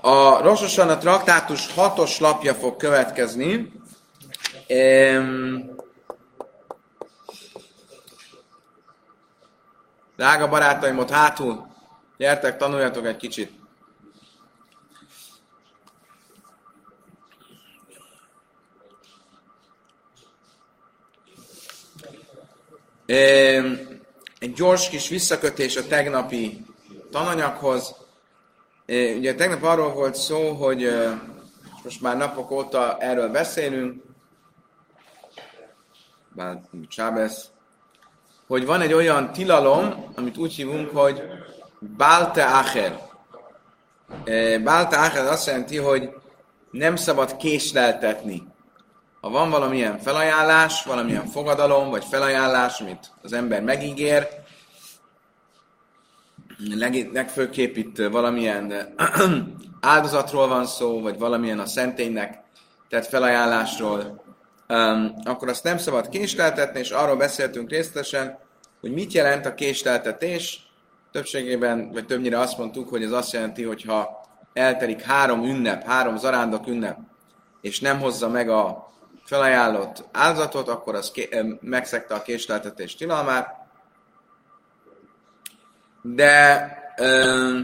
A Rososan a traktátus hatos lapja fog következni. Um, Drága barátaim, ott hátul, gyertek, tanuljatok egy kicsit. Egy gyors kis visszakötés a tegnapi tananyaghoz. Ugye tegnap arról volt szó, hogy most már napok óta erről beszélünk, bár Csábesz, hogy van egy olyan tilalom, amit úgy hívunk, hogy Balte Acher. Balte Acher azt jelenti, hogy nem szabad késleltetni. Ha van valamilyen felajánlás, valamilyen fogadalom, vagy felajánlás, amit az ember megígér, leg, legfőképp itt valamilyen áldozatról van szó, vagy valamilyen a szenténynek tett felajánlásról, um, akkor azt nem szabad késleltetni, és arról beszéltünk részletesen, hogy mit jelent a késleltetés. Többségében, vagy többnyire azt mondtuk, hogy ez azt jelenti, hogy ha eltelik három ünnep, három zarándok ünnep, és nem hozza meg a felajánlott áldozatot, akkor az ké- megszegte a késleltetés tilalmát. De ö,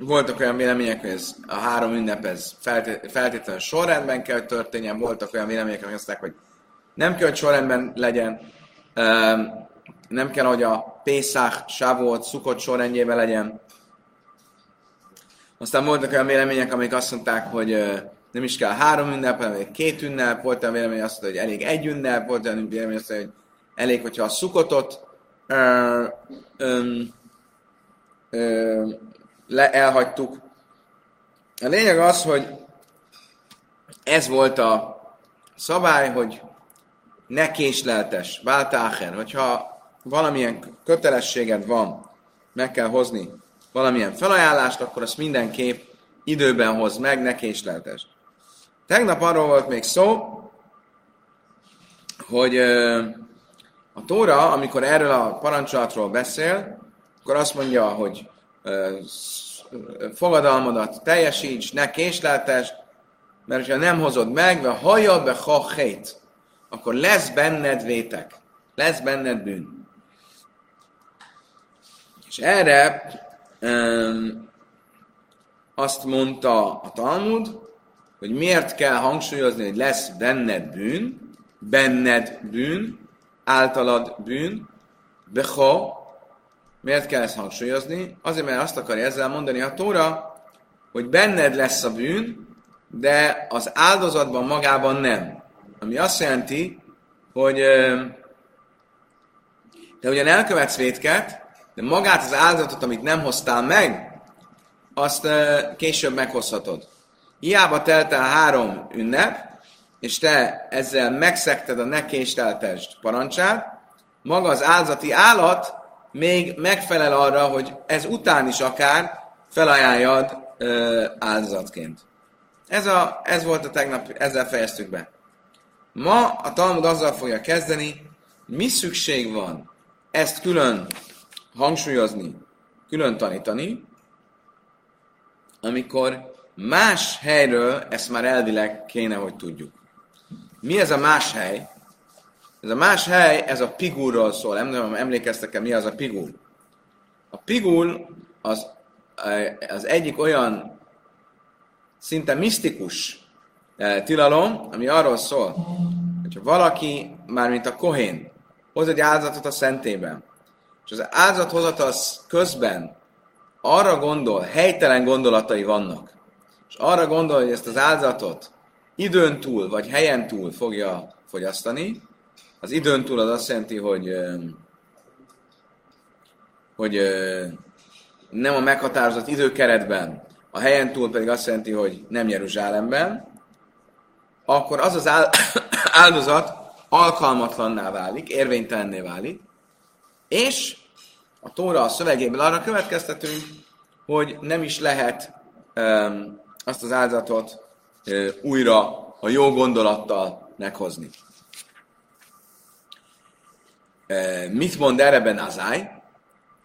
voltak olyan vélemények, hogy ez a három ünnep ez feltét- feltétlenül sorrendben kell, hogy történjen, voltak olyan vélemények, hogy azt hogy nem kell, hogy sorrendben legyen, ö, nem kell, hogy a Pészák, Sávot, Szukot sorrendjében legyen. Aztán voltak olyan vélemények, amik azt mondták, hogy ö, nem is kell három ünnep, hanem két ünnep, volt olyan vélemény azt mondta, hogy elég egy ünnep, volt olyan vélemény azt mondta, hogy elég, hogyha a szukotot ö, ö, le, elhagytuk. A lényeg az, hogy ez volt a szabály, hogy ne késleltes, váltáher, hogyha valamilyen kötelességed van, meg kell hozni valamilyen felajánlást, akkor azt mindenképp időben hoz meg, ne késleltes. Tegnap arról volt még szó, hogy a Tóra, amikor erről a parancsolatról beszél, akkor azt mondja, hogy fogadalmadat teljesíts, ne késleltesd, mert ha nem hozod meg, ve haja be ha hét, akkor lesz benned vétek, lesz benned bűn. És erre um, azt mondta a Talmud, hogy miért kell hangsúlyozni, hogy lesz benned bűn, benned bűn, általad bűn, beho, miért kell ezt hangsúlyozni? Azért, mert azt akarja ezzel mondani a Tóra, hogy benned lesz a bűn, de az áldozatban magában nem. Ami azt jelenti, hogy te ugyan elkövetsz vétket, de magát az áldozatot, amit nem hoztál meg, azt később meghozhatod. Hiába telt el három ünnep, és te ezzel megszekted a ne késteltest parancsát, maga az áldozati állat még megfelel arra, hogy ez után is akár felajánljad ö, áldozatként. Ez, a, ez volt a tegnap, ezzel fejeztük be. Ma a Talmud azzal fogja kezdeni, mi szükség van ezt külön hangsúlyozni, külön tanítani, amikor Más helyről ezt már elvileg kéne, hogy tudjuk. Mi ez a más hely? Ez a más hely, ez a pigulról szól. Nem tudom, emlékeztek-e, mi az a pigul. A pigul az, az egyik olyan szinte misztikus eh, tilalom, ami arról szól, hogyha valaki, mármint a kohén, hoz egy áldozatot a szentében, és az áldozathozatal közben arra gondol, helytelen gondolatai vannak, és arra gondol, hogy ezt az áldozatot időn túl vagy helyen túl fogja fogyasztani, az időn túl az azt jelenti, hogy, hogy nem a meghatározott időkeretben, a helyen túl pedig azt jelenti, hogy nem Jeruzsálemben, akkor az az áldozat alkalmatlanná válik, érvénytelenné válik, és a Tóra a szövegéből arra következtetünk, hogy nem is lehet um, azt az áldozatot újra a jó gondolattal meghozni. Mit mond erre Azály?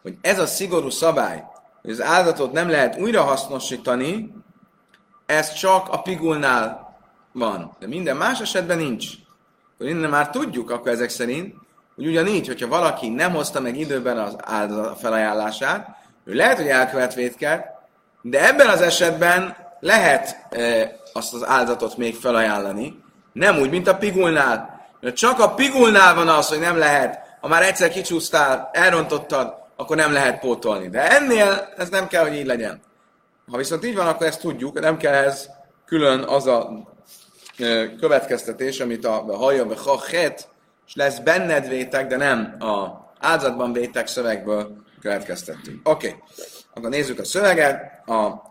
Hogy ez a szigorú szabály, hogy az áldozatot nem lehet újra hasznosítani, ez csak a pigulnál van, de minden más esetben nincs. Akkor innen már tudjuk akkor ezek szerint, hogy ugyanígy, hogyha valaki nem hozta meg időben az áldozat felajánlását, ő lehet, hogy elkövet vétket, de ebben az esetben lehet e, azt az áldozatot még felajánlani, nem úgy, mint a pigulnál. Mert csak a pigulnál van az, hogy nem lehet, ha már egyszer kicsúsztál, elrontottad, akkor nem lehet pótolni. De ennél ez nem kell, hogy így legyen. Ha viszont így van, akkor ezt tudjuk, nem kell ez külön az a következtetés, amit a, hajja, a hachet, és lesz benned vétek, de nem a áldozatban vétek szövegből következtettünk. Oké, okay. akkor nézzük a szöveget. A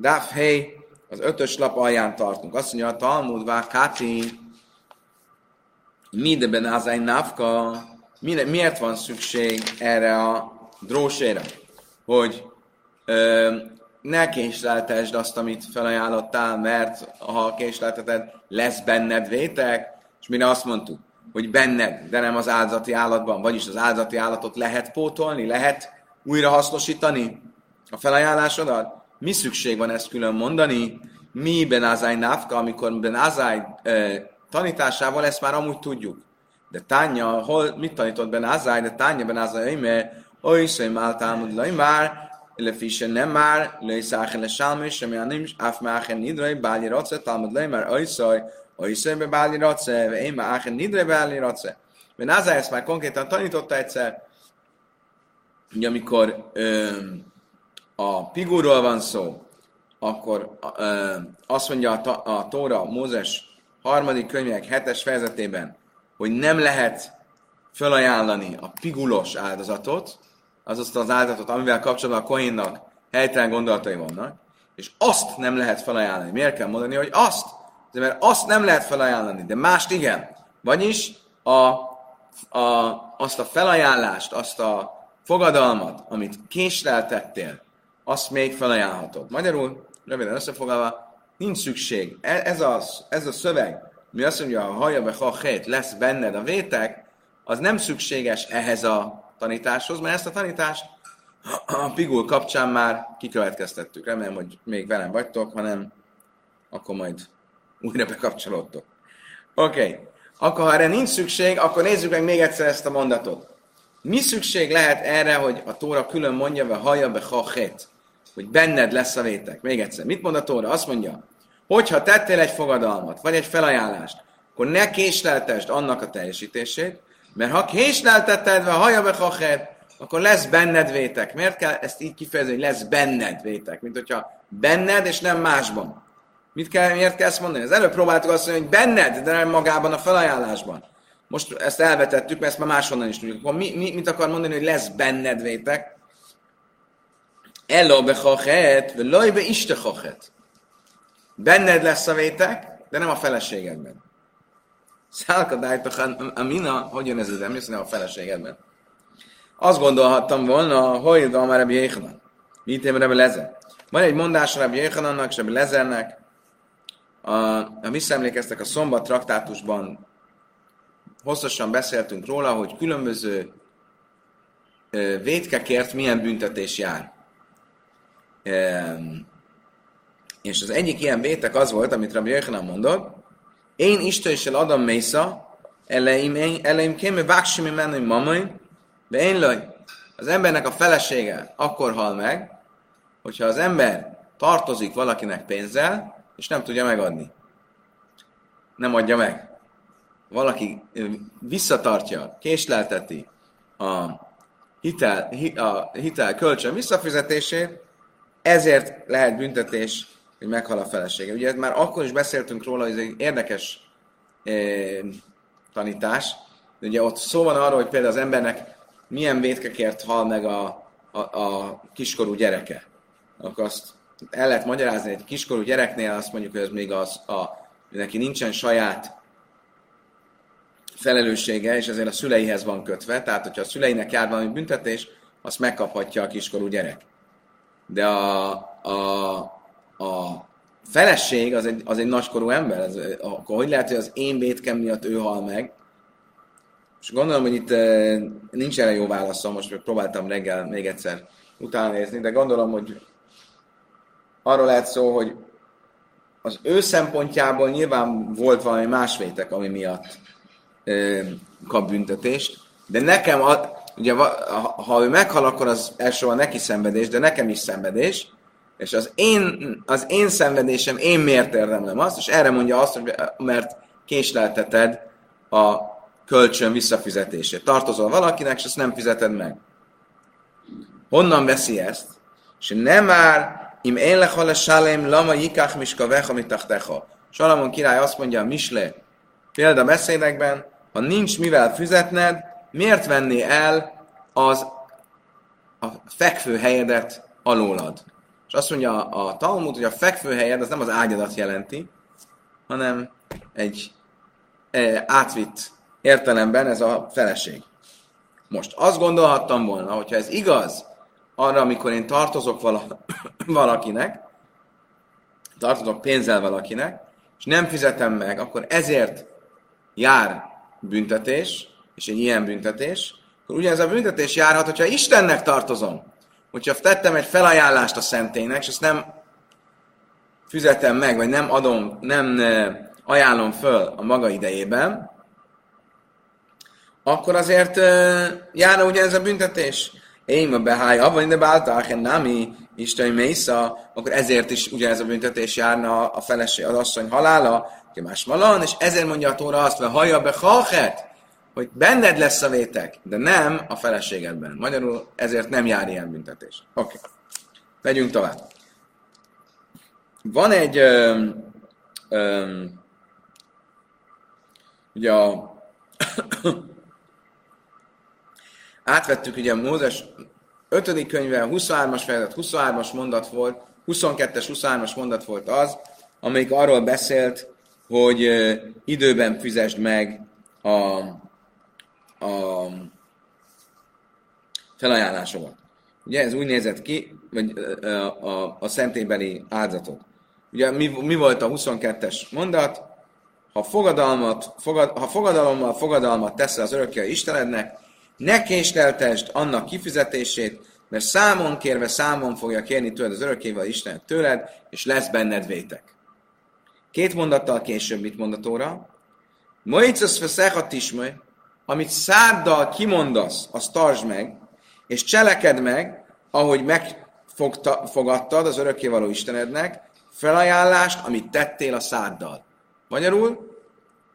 Daf Hey, az ötös lap alján tartunk. Azt mondja, a Talmud Vákáti, mindeben az egy nafka, miért van szükség erre a drósére? Hogy ö, ne késleltesd azt, amit felajánlottál, mert ha késlelteted, lesz benned vétek, és mire azt mondtuk, hogy benned, de nem az áldozati állatban, vagyis az áldozati állatot lehet pótolni, lehet újra hasznosítani a felajánlásodat? Mi szükség van ezt külön mondani? Mi Ben Azai Nafka, amikor Ben Azai e, tanításával ezt már amúgy tudjuk. De Tánya, hol, mit tanított Ben Azai? De Tánya Ben Azai, mert oly szem általmud laj már, לפי שנאמר, לא יסחן לשלמי, שמענים אף מאחן נדרי, בעל ירוצה, תלמוד לימר, אוי סוי, a iszőbe báli race, ve én már áhen nidre báli race. Mert Náza ezt már konkrétan tanította egyszer, hogy amikor ö, a figurról van szó, akkor ö, azt mondja a, a Tóra, Mózes harmadik könyvek hetes fejezetében, hogy nem lehet felajánlani a pigulos áldozatot, azaz az áldozatot, amivel kapcsolatban a kohénnak helytelen gondolatai vannak, és azt nem lehet felajánlani. Miért kell mondani, hogy azt? de mert azt nem lehet felajánlani, de mást igen. Vagyis a, a, azt a felajánlást, azt a fogadalmat, amit késleltettél, azt még felajánlhatod. Magyarul, röviden összefoglalva, nincs szükség. E, ez, az, ez a szöveg, mi azt mondja, ha hallja be, ha hét, lesz benned a vétek, az nem szükséges ehhez a tanításhoz, mert ezt a tanítást a Pigul kapcsán már kikövetkeztettük. Remélem, hogy még velem vagytok, hanem akkor majd újra bekapcsolódtok. Oké. Okay. Akkor ha erre nincs szükség, akkor nézzük meg még egyszer ezt a mondatot. Mi szükség lehet erre, hogy a Tóra külön mondja, ve hallja be hachet, hogy benned lesz a vétek? Még egyszer. Mit mond a Tóra? Azt mondja, hogyha tettél egy fogadalmat, vagy egy felajánlást, akkor ne késleltesd annak a teljesítését, mert ha késleltetted, ve hallja be hachet, akkor lesz benned vétek. Miért kell ezt így kifejezni, hogy lesz benned vétek? Mint hogyha benned és nem másban. Mit kell, miért kell ezt mondani? Az előbb próbáltuk azt mondani, hogy benned, de nem magában a felajánlásban. Most ezt elvetettük, mert ezt már máshonnan is tudjuk. Akkor mi, mi, mit akar mondani, hogy lesz benned vétek? Elo bechachet, vagy be istechachet. Benned lesz a vétek, de nem a feleségedben. Szálkadájtach amina, hogy jön ez az emlész, nem a feleségedben. Azt gondolhattam volna, hogy van már Rabbi Jéhanan. Mit én Rabbi Lezer? Van egy mondás Rabbi Jéhanannak és Rabbi Lezernek, a, ha visszaemlékeztek a szombat traktátusban, hosszasan beszéltünk róla, hogy különböző vétkekért milyen büntetés jár. És az egyik ilyen vétek az volt, amit Rabbi Jöjjhanan mondott, én Isten is el adom mésza, eleim, eleim kéme váksimi menni mamai, de én lőj. Az embernek a felesége akkor hal meg, hogyha az ember tartozik valakinek pénzzel, és nem tudja megadni. Nem adja meg. Valaki visszatartja, késlelteti a hitel, a hitel kölcsön visszafizetését, ezért lehet büntetés, hogy meghal a felesége. Ugye már akkor is beszéltünk róla, hogy ez egy érdekes eh, tanítás. Ugye ott szó van arról, hogy például az embernek milyen vétkekért hal meg a, a, a kiskorú gyereke. Akkor azt el lehet magyarázni egy kiskorú gyereknél, azt mondjuk, hogy ez még az, a, neki nincsen saját felelőssége, és ezért a szüleihez van kötve, tehát hogyha a szüleinek jár valami büntetés, azt megkaphatja a kiskorú gyerek. De a, a, a feleség az egy, az egy nagykorú ember, ez, akkor hogy lehet, hogy az én vétkem miatt ő hal meg? És gondolom, hogy itt e, nincs erre jó válaszom, most próbáltam reggel még egyszer utána nézni, de gondolom, hogy arról lehet szó, hogy az ő szempontjából nyilván volt valami más vétek, ami miatt ö, kap büntetést, de nekem, a, ugye, ha ő meghal, akkor az elsősorban neki szenvedés, de nekem is szenvedés, és az én, az én szenvedésem, én miért érdemlem azt, és erre mondja azt, hogy mert késlelteted a kölcsön visszafizetését. Tartozol valakinek, és ezt nem fizeted meg. Honnan veszi ezt? És nem már im én lechal salem lama jikach miska vecha mitachtecha. Salamon király azt mondja a Misle példa beszédekben, ha nincs mivel fizetned, miért venné el az a fekvő helyedet alólad? És azt mondja a Talmud, hogy a fekvő helyed az nem az ágyadat jelenti, hanem egy e, átvitt értelemben ez a feleség. Most azt gondolhattam volna, hogyha ez igaz, arra, amikor én tartozok vala, valakinek, tartozok pénzzel valakinek, és nem fizetem meg, akkor ezért jár büntetés, és egy ilyen büntetés, akkor ugyanez a büntetés járhat, hogyha Istennek tartozom. Hogyha tettem egy felajánlást a szentélynek, és ezt nem fizetem meg, vagy nem adom, nem ajánlom föl a maga idejében, akkor azért járna ugye ez a büntetés. Én a behály, abban de báltál, nami, Isten mésza, akkor ezért is ugye ez a büntetés járna a feleség, az asszony halála, más malan, és ezért mondja a Tóra azt, hogy hallja be halhet, hogy benned lesz a vétek, de nem a feleségedben. Magyarul ezért nem jár ilyen büntetés. Oké. Okay. Megyünk tovább. Van egy öm, öm, ugye a átvettük ugye Mózes 5. könyve, 23-as fejezet, 23-as mondat volt, 22-es, 23-as mondat volt az, amelyik arról beszélt, hogy időben fizesd meg a, a felajánlásokat. Ugye ez úgy nézett ki, vagy a, a, a szentélybeli áldozatot. Ugye mi, mi volt a 22-es mondat? Ha, fogadalmat, fogad, ha fogadalommal fogadalmat teszel az örökké Istenednek, ne késleltesd annak kifizetését, mert számon kérve számon fogja kérni tőled az örökkével Isten tőled, és lesz benned vétek. Két mondattal később mit mond a Tóra? Moicas feszechat ismaj, amit száddal kimondasz, azt tartsd meg, és cseleked meg, ahogy megfogadtad az örökkévaló Istenednek, felajánlást, amit tettél a száddal. Magyarul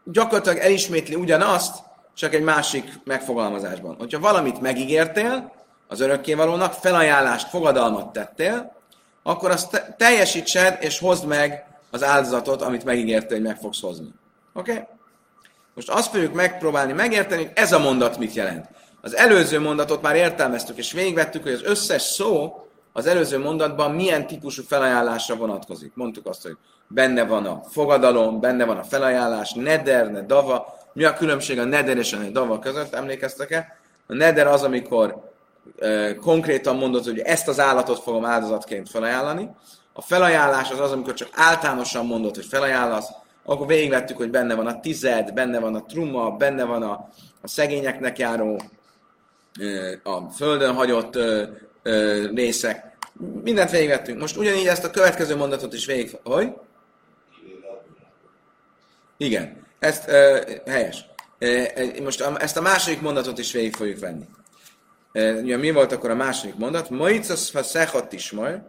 gyakorlatilag elismétli ugyanazt, csak egy másik megfogalmazásban. Hogyha valamit megígértél az örökkévalónak, felajánlást, fogadalmat tettél, akkor azt teljesítsed, és hozd meg az áldozatot, amit megígértél, hogy meg fogsz hozni. Oké? Okay? Most azt fogjuk megpróbálni megérteni, hogy ez a mondat mit jelent. Az előző mondatot már értelmeztük, és végigvettük, hogy az összes szó az előző mondatban milyen típusú felajánlásra vonatkozik. Mondtuk azt, hogy benne van a fogadalom, benne van a felajánlás, neder, ne dava, mi a különbség a neder és a dava között, emlékeztek-e? A neder az, amikor e, konkrétan mondod, hogy ezt az állatot fogom áldozatként felajánlani. A felajánlás az az, amikor csak általánosan mondod, hogy felajánlasz, akkor végigvettük, hogy benne van a tized, benne van a truma, benne van a, a szegényeknek járó, a földön hagyott részek. Mindent végigvettünk. Most ugyanígy ezt a következő mondatot is végig... Hogy? Igen. Ezt helyes. Most ezt a második mondatot is végig fogjuk venni. Ugye mi volt akkor a második mondat? Maicas fa szechat is majd,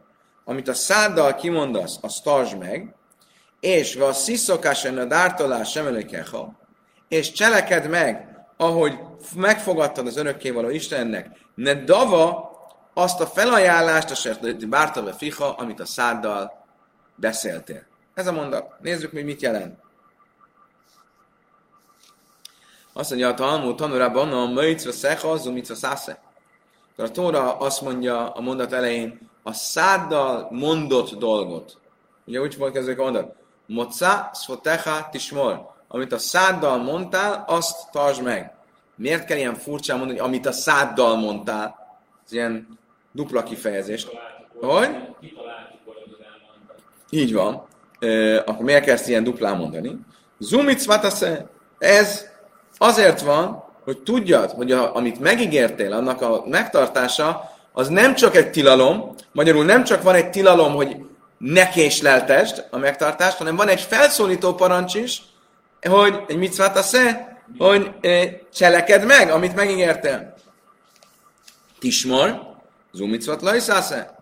amit a száddal kimondasz, azt tartsd meg, és a sziszokásen a dártolás sem és cseleked meg, ahogy megfogadtad az örökkévaló Istennek, ne dava azt a felajánlást, a sertőti bártave fiha, amit a száddal beszéltél. Ez a mondat. Nézzük, hogy mit jelent. Azt mondja a Talmud, tanulában a möjtve szecha, az mitva szásze. A Tóra azt mondja a mondat elején, a száddal mondott dolgot. Ugye úgy volt kezdődik a mondat. Moca, szfotecha, tismol. Amit a száddal mondtál, azt tartsd meg. Miért kell ilyen furcsán mondani, hogy amit a száddal mondtál? Ez ilyen dupla kifejezés. Hogy? Így van. E, akkor miért kell ezt ilyen duplán mondani? Zumic Ez Azért van, hogy tudjad, hogy a, amit megígértél, annak a megtartása, az nem csak egy tilalom, magyarul nem csak van egy tilalom, hogy ne késleltesd a megtartást, hanem van egy felszólító parancs is, hogy egy mitzvát a hogy e, cseleked meg, amit megígértél. Tismor, zumicvat lajszásze.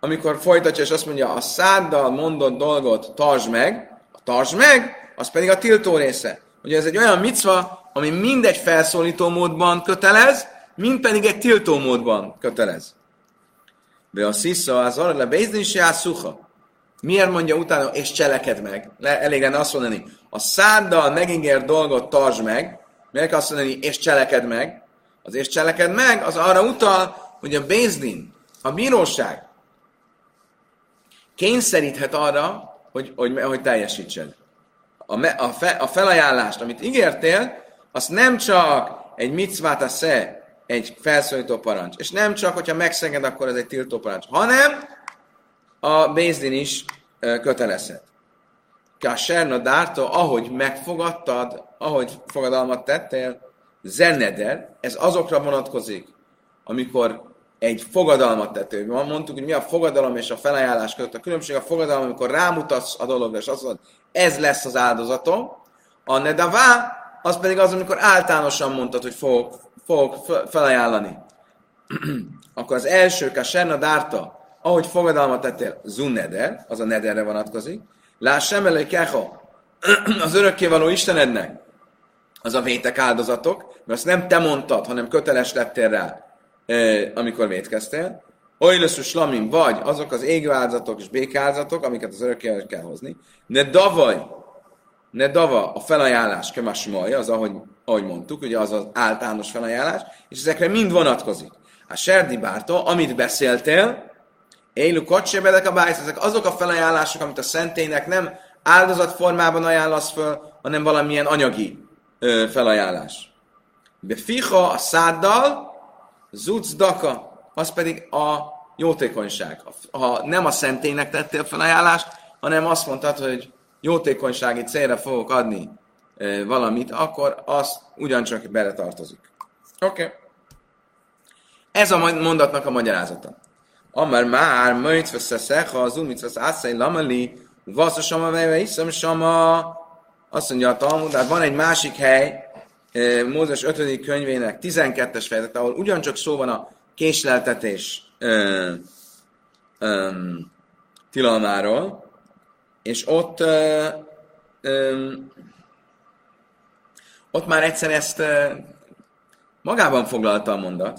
Amikor folytatja, és azt mondja, a száddal mondott dolgot tartsd meg, a tartsd meg, az pedig a tiltó része. Ugye ez egy olyan micva, ami mindegy felszólító módban kötelez, mind pedig egy tiltó módban kötelez. De a szisza az arra le se szuha. Miért mondja utána, és cseleked meg? Le, elég lenne azt mondani, a száddal megígért dolgot tartsd meg, miért azt mondani, és cseleked meg? Az és cseleked meg, az arra utal, hogy a Bézdin, a bíróság kényszeríthet arra, hogy, hogy, hogy teljesítsed. A, me, a, fe, a felajánlást, amit ígértél, azt nem csak egy mitzvát a egy felszólító parancs, és nem csak, hogyha megszeged, akkor ez egy tiltó parancs, hanem a Bézdin is kötelezhet. Kasserna dárta, ahogy megfogadtad, ahogy fogadalmat tettél, zeneder, ez azokra vonatkozik, amikor egy fogadalmat tettél. Mondtuk, hogy mi a fogadalom és a felajánlás között. A különbség a fogadalom, amikor rámutatsz a dologra, és azt mondod, ez lesz az áldozatom. A nedavá, az pedig az, amikor általánosan mondtad, hogy fogok, fogok felajánlani. Akkor az első, a dárta, ahogy fogadalmat tettél, zuneder, az a nederre vonatkozik, lássam elő kecha, az örökkévaló Istenednek, az a vétek áldozatok, mert azt nem te mondtad, hanem köteles lettél rá, amikor vétkeztél. Oilusú slamim, vagy azok az égő áldozatok és békáldozatok, amiket az örökkévaló kell hozni. Ne davaj, ne dava a felajánlás kemasmaj, az ahogy, ahogy mondtuk, ugye az az általános felajánlás, és ezekre mind vonatkozik. A serdi bártó, amit beszéltél, Élu kocsébedek a bájsz, ezek azok a felajánlások, amit a szentélynek nem áldozat formában ajánlasz föl, hanem valamilyen anyagi ö, felajánlás. De fiha a száddal, zuc daka, az pedig a jótékonyság. Ha nem a szentélynek tettél felajánlást, hanem azt mondtad, hogy jótékonysági célra fogok adni ö, valamit, akkor azt ugyancsak beletartozik. Oké. Okay. Ez a mondatnak a magyarázata. Amar már, möjt veszeszecha, az umit vesz ászai lamali, a sama vejve, hiszem sama, azt mondja a Talmud, hát van egy másik hely, Mózes 5. könyvének 12-es fejezet, ahol ugyancsak szó van a késleltetés ö, ö, tilalmáról, és ott ö, ö, ott már egyszer ezt ö, magában foglalta a mondat.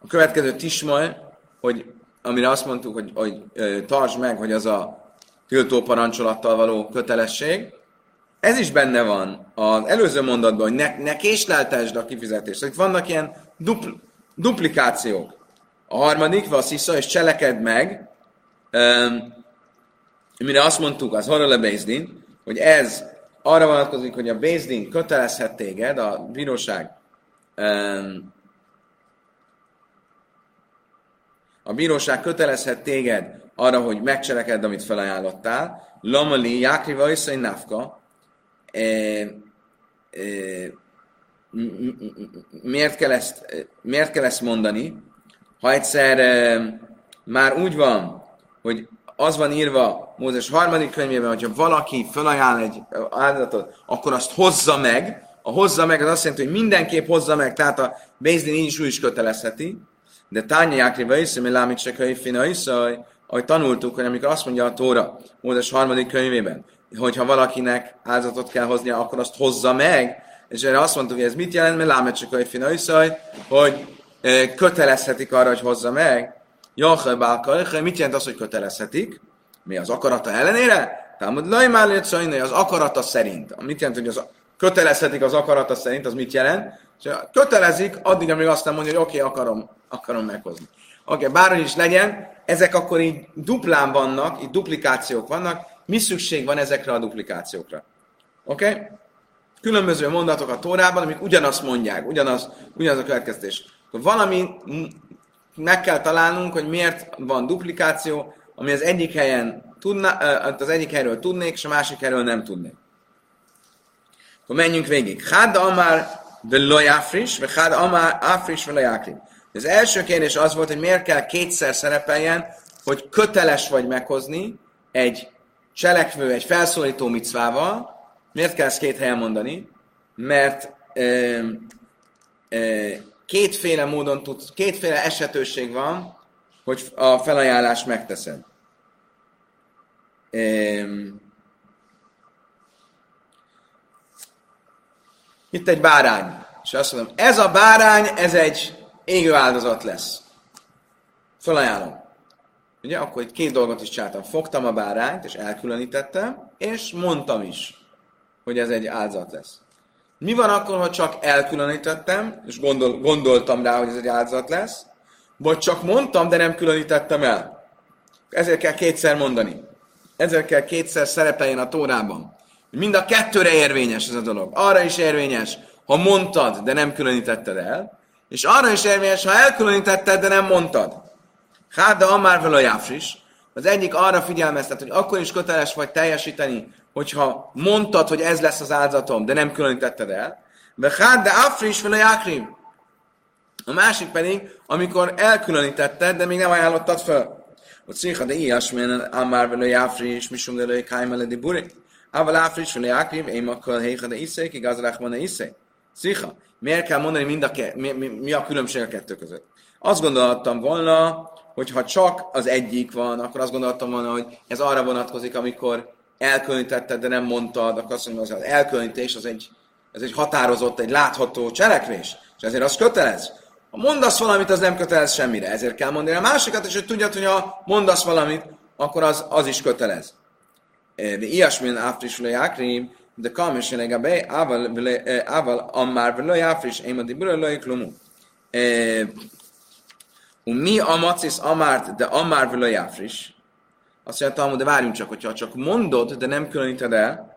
A következő Tismaj, hogy amire azt mondtuk, hogy, hogy tartsd meg, hogy az a tiltó parancsolattal való kötelesség, ez is benne van az előző mondatban, hogy ne, ne késleltesd a kifizetést. Itt vannak ilyen dupl, duplikációk. A harmadik, vasszisza, és cseleked meg, um, mire azt mondtuk, az horror Bézdin, hogy ez arra vonatkozik, hogy a Bézdin kötelezhet téged, a bíróság um, a bíróság kötelezhet téged arra, hogy megcselekedd, amit felajánlottál. Lamali, Jákri Vajszai Nafka, e, e, miért, kell ezt, miért kell mondani? Ha egyszer e, már úgy van, hogy az van írva Mózes harmadik könyvében, hogyha valaki felajánl egy áldozatot, akkor azt hozza meg. A hozza meg az azt jelenti, hogy mindenképp hozza meg, tehát a Bézdin így is úgy is kötelezheti. De Tánya Jákriva iszem, hogy lámit se könyvfina iszaj, ahogy tanultuk, hogy amikor azt mondja a Tóra, Mózes harmadik könyvében, hogy ha valakinek áldozatot kell hoznia, akkor azt hozza meg, és erre azt mondtuk, hogy ez mit jelent, mert lámit se könyvfina iszaj, hogy e, kötelezhetik arra, hogy hozza meg. Jachaj bálka, mit jelent az, hogy kötelezhetik? Mi az akarata ellenére? Támad lajmál az akarata szerint. Mit jelent, hogy az kötelezhetik az akarata szerint, az mit jelent? És kötelezik addig, amíg azt nem mondja, hogy oké, okay, akarom, akarom meghozni. Oké, okay, bárhogy is legyen, ezek akkor így duplán vannak, így duplikációk vannak. Mi szükség van ezekre a duplikációkra? Oké? Okay? Különböző mondatok a Tórában, amik ugyanazt mondják, ugyanaz, ugyanaz a következtés. Akkor valami meg kell találnunk, hogy miért van duplikáció, ami az egyik helyen tudna, az egyik helyről tudnék, és a másik helyről nem tudnék. Akkor menjünk végig. Hád amár Velo Jáfris, vagy Hád Amár Áfris Velo Az első kérdés az volt, hogy miért kell kétszer szerepeljen, hogy köteles vagy meghozni egy cselekvő, egy felszólító micvával. Miért kell ezt két helyen mondani? Mert ö, ö, kétféle módon tud, kétféle esetőség van, hogy a felajánlást megteszed. Ö, itt egy bárány. És azt mondom, ez a bárány, ez egy égő áldozat lesz. Felajánlom. Ugye, akkor itt két dolgot is csináltam. Fogtam a bárányt, és elkülönítettem, és mondtam is, hogy ez egy áldozat lesz. Mi van akkor, ha csak elkülönítettem, és gondol, gondoltam rá, hogy ez egy áldozat lesz, vagy csak mondtam, de nem különítettem el? Ezért kell kétszer mondani. Ezért kell kétszer szerepeljen a tórában. Mind a kettőre érvényes ez a dolog. Arra is érvényes, ha mondtad, de nem különítetted el, és arra is érvényes, ha elkülönítetted, de nem mondtad. Hát, de amár vele jáfris. Az egyik arra figyelmeztet, hogy akkor is köteles vagy teljesíteni, hogyha mondtad, hogy ez lesz az áldozatom, de nem különítetted el. De hát, de afris vele jákrim. A másik pedig, amikor elkülönítetted, de még nem ajánlottad fel. Hogy szíha, de ilyesmilyen amár vele jáfris, misum de lőj kájmeledi buri. Ával áfris vele jákrim, én akkor héha de iszék, igaz van iszék. Szíha, miért kell mondani mind a ke- mi, mi, mi, a különbség a kettő között? Azt gondoltam volna, hogy ha csak az egyik van, akkor azt gondoltam volna, hogy ez arra vonatkozik, amikor elkülönítetted, de nem mondtad, akkor azt mondom, az elkülönítés az egy, ez egy határozott, egy látható cselekvés, és ezért az kötelez. Ha mondasz valamit, az nem kötelez semmire, ezért kell mondani a másikat, és hogy tudjad, hogy ha mondasz valamit, akkor az, az is kötelez. De ilyesmin áfrisule jákrim, de kamis a be, ával ammár vele jáfris, én a dibura lőj klumu. Mi a macis amárt, de amár vele jáfris. Azt mondja, de várjunk csak, hogyha csak mondod, de nem különíted el,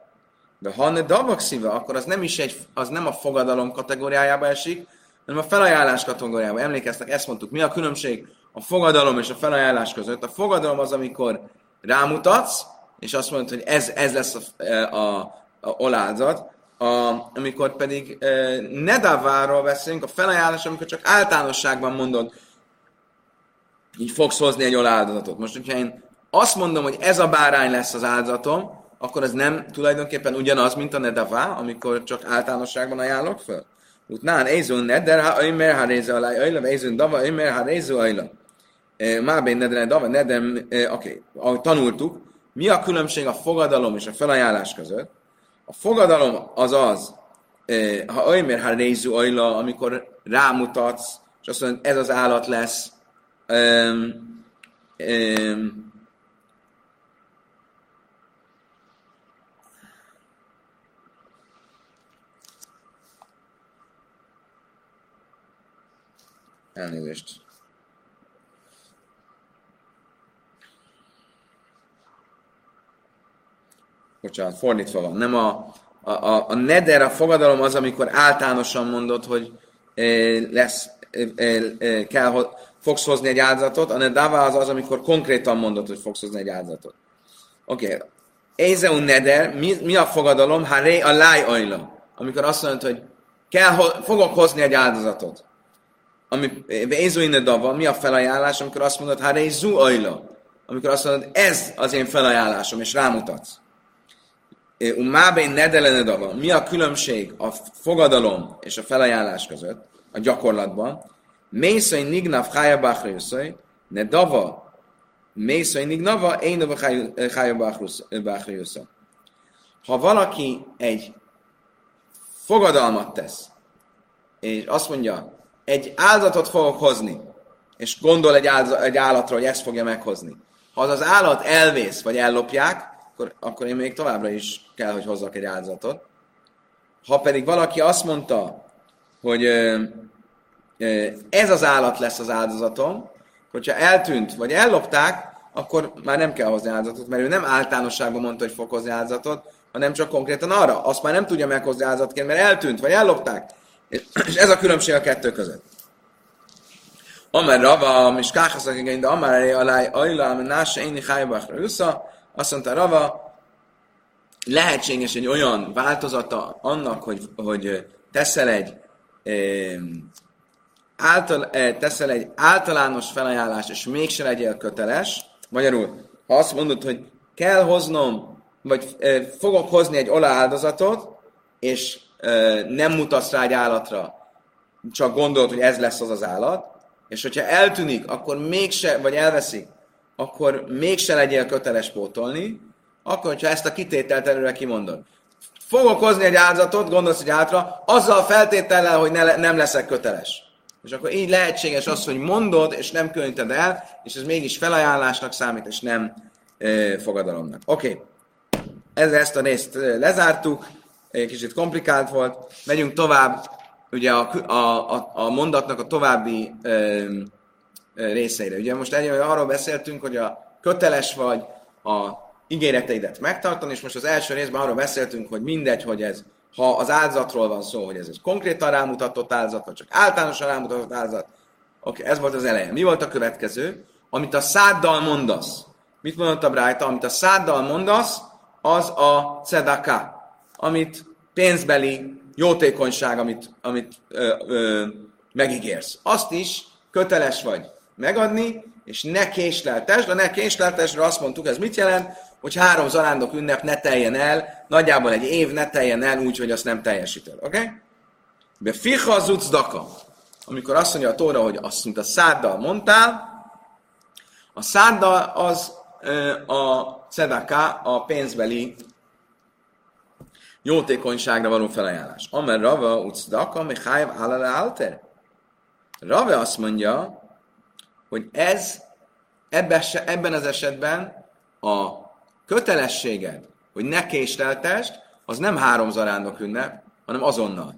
de ha ne davak szíve, akkor az nem is egy, az nem a fogadalom kategóriájába esik, hanem a felajánlás kategóriába. Emlékeztek, ezt mondtuk. Mi a különbség a fogadalom és a felajánlás között? A fogadalom az, amikor rámutatsz, és azt mondod, hogy ez, ez lesz a, a, a olázat, a, amikor pedig e, nedaváról beszélünk, a felajánlás, amikor csak általánosságban mondod, így fogsz hozni egy oláldozatot. Most, hogyha én azt mondom, hogy ez a bárány lesz az áldozatom, akkor ez nem tulajdonképpen ugyanaz, mint a nedavá, amikor csak általánosságban ajánlok föl. Utnán ézun neder, ha ömer, ha réző alá, öjlöv, ézun dava, ömer, ha réző öjlöv. Mábén nedre dava, nedem, oké, okay. ahogy tanultuk, mi a különbség a fogadalom és a felajánlás között? A fogadalom az az, ha ömer, ha réző öjlöv, amikor rámutatsz, és azt mondod, ez az állat lesz, um, um, elnézést. Bocsánat, fordítva van. Nem a, a, a, a neder, a fogadalom az, amikor általánosan mondod, hogy e, lesz, e, e, kell, fogsz hozni egy áldozatot, a nedava az az, amikor konkrétan mondod, hogy fogsz hozni egy áldozatot. Oké. Okay. Ézeun neder, mi, mi a fogadalom? Ha ré a láj ajla. Amikor azt mondod, hogy kell, fogok hozni egy áldozatot. Ami Ézeun nedava, mi a felajánlás, amikor azt mondod, ha ré zu ajla. Amikor azt mondod, ez az én felajánlásom, és rámutatsz. Umábén nedele Mi a különbség a fogadalom és a felajánlás között a gyakorlatban? Mészai nignav hája bachriuszai, ne dava, mészai nignava, én a hája bachriusza. Ha valaki egy fogadalmat tesz, és azt mondja, egy áldatot fogok hozni, és gondol egy, áldozat, egy állatra, hogy ezt fogja meghozni. Ha az az állat elvész, vagy ellopják, akkor, akkor én még továbbra is kell, hogy hozzak egy áldozatot. Ha pedig valaki azt mondta, hogy ez az állat lesz az áldozatom, hogyha eltűnt, vagy ellopták, akkor már nem kell hozni áldozatot, mert ő nem általánosságban mondta, hogy fog hozni áldozatot, hanem csak konkrétan arra. Azt már nem tudja meghozni áldozatként, mert eltűnt, vagy ellopták. És ez a különbség a kettő között. Amár Rava, és káhaszak de amár alá ajla, nása éni hájbachra jusza, azt mondta Rava, lehetséges egy olyan változata annak, hogy, hogy teszel egy által, teszel egy általános felajánlást, és mégse legyél köteles, Magyarul, ha azt mondod, hogy kell hoznom, vagy e, fogok hozni egy olajáldozatot, és e, nem mutatsz rá egy állatra, csak gondolod, hogy ez lesz az az állat, és hogyha eltűnik, akkor mégse, vagy elveszik, akkor mégse legyél köteles pótolni, akkor, hogyha ezt a kitételt előre kimondod. Fogok hozni egy áldozatot, gondolsz egy áltra, azzal a feltétellel, hogy ne, nem leszek köteles. És akkor így lehetséges az, hogy mondod, és nem különíted el, és ez mégis felajánlásnak számít, és nem e, fogadalomnak. Oké, okay. ezzel ezt a részt lezártuk, egy kicsit komplikált volt, megyünk tovább, ugye a, a, a, a mondatnak a további e, részeire. Ugye most egy, arról beszéltünk, hogy a köteles vagy a ígéreteidet megtartani, és most az első részben arról beszéltünk, hogy mindegy, hogy ez, ha az áldozatról van szó, hogy ez egy konkrétan rámutatott áldozat, vagy csak általánosan rámutatott áldozat. Oké, ez volt az eleje. Mi volt a következő? Amit a száddal mondasz. Mit mondtam rajta? Amit a száddal mondasz, az a cedaka, amit pénzbeli jótékonyság, amit, amit ö, ö, megígérsz. Azt is köteles vagy megadni, és ne késleltesd. A ne késleltesdre azt mondtuk, ez mit jelent? Hogy három zarándok ünnep ne teljen el, nagyjából egy év ne teljen el úgy, hogy azt nem teljesíted. Oké? Okay? Be ficha az daka. Amikor azt mondja a tóra, hogy azt, mint a száddal mondtál, a száddal az a cedaka, a pénzbeli jótékonyságra való felajánlás. Amer Rava ucdaka, Mihály Alale Alter. Rave azt mondja, hogy ez ebben, az esetben a kötelességed, hogy ne késleltest, az nem három zarándok ünnep, hanem azonnal.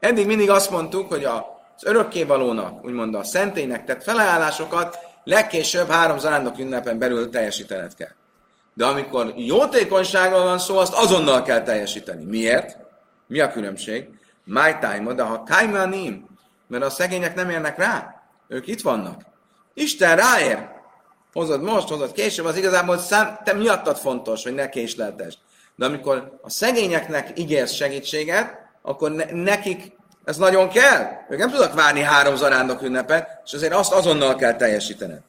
Eddig mindig azt mondtuk, hogy az örökkévalónak, úgymond a szentélynek tett felajánlásokat legkésőbb három zarándok ünnepen belül teljesítened kell. De amikor jótékonyságról van szó, azt azonnal kell teljesíteni. Miért? Mi a különbség? My time, de ha kaimanim, mert a szegények nem érnek rá, ők itt vannak. Isten ráér. Hozod most, hozod később, az igazából szám, te miattad fontos, hogy ne késleltesd. De amikor a szegényeknek ígérsz segítséget, akkor ne, nekik ez nagyon kell. Ők nem tudnak várni három zarándok ünnepet, és azért azt azonnal kell teljesítened.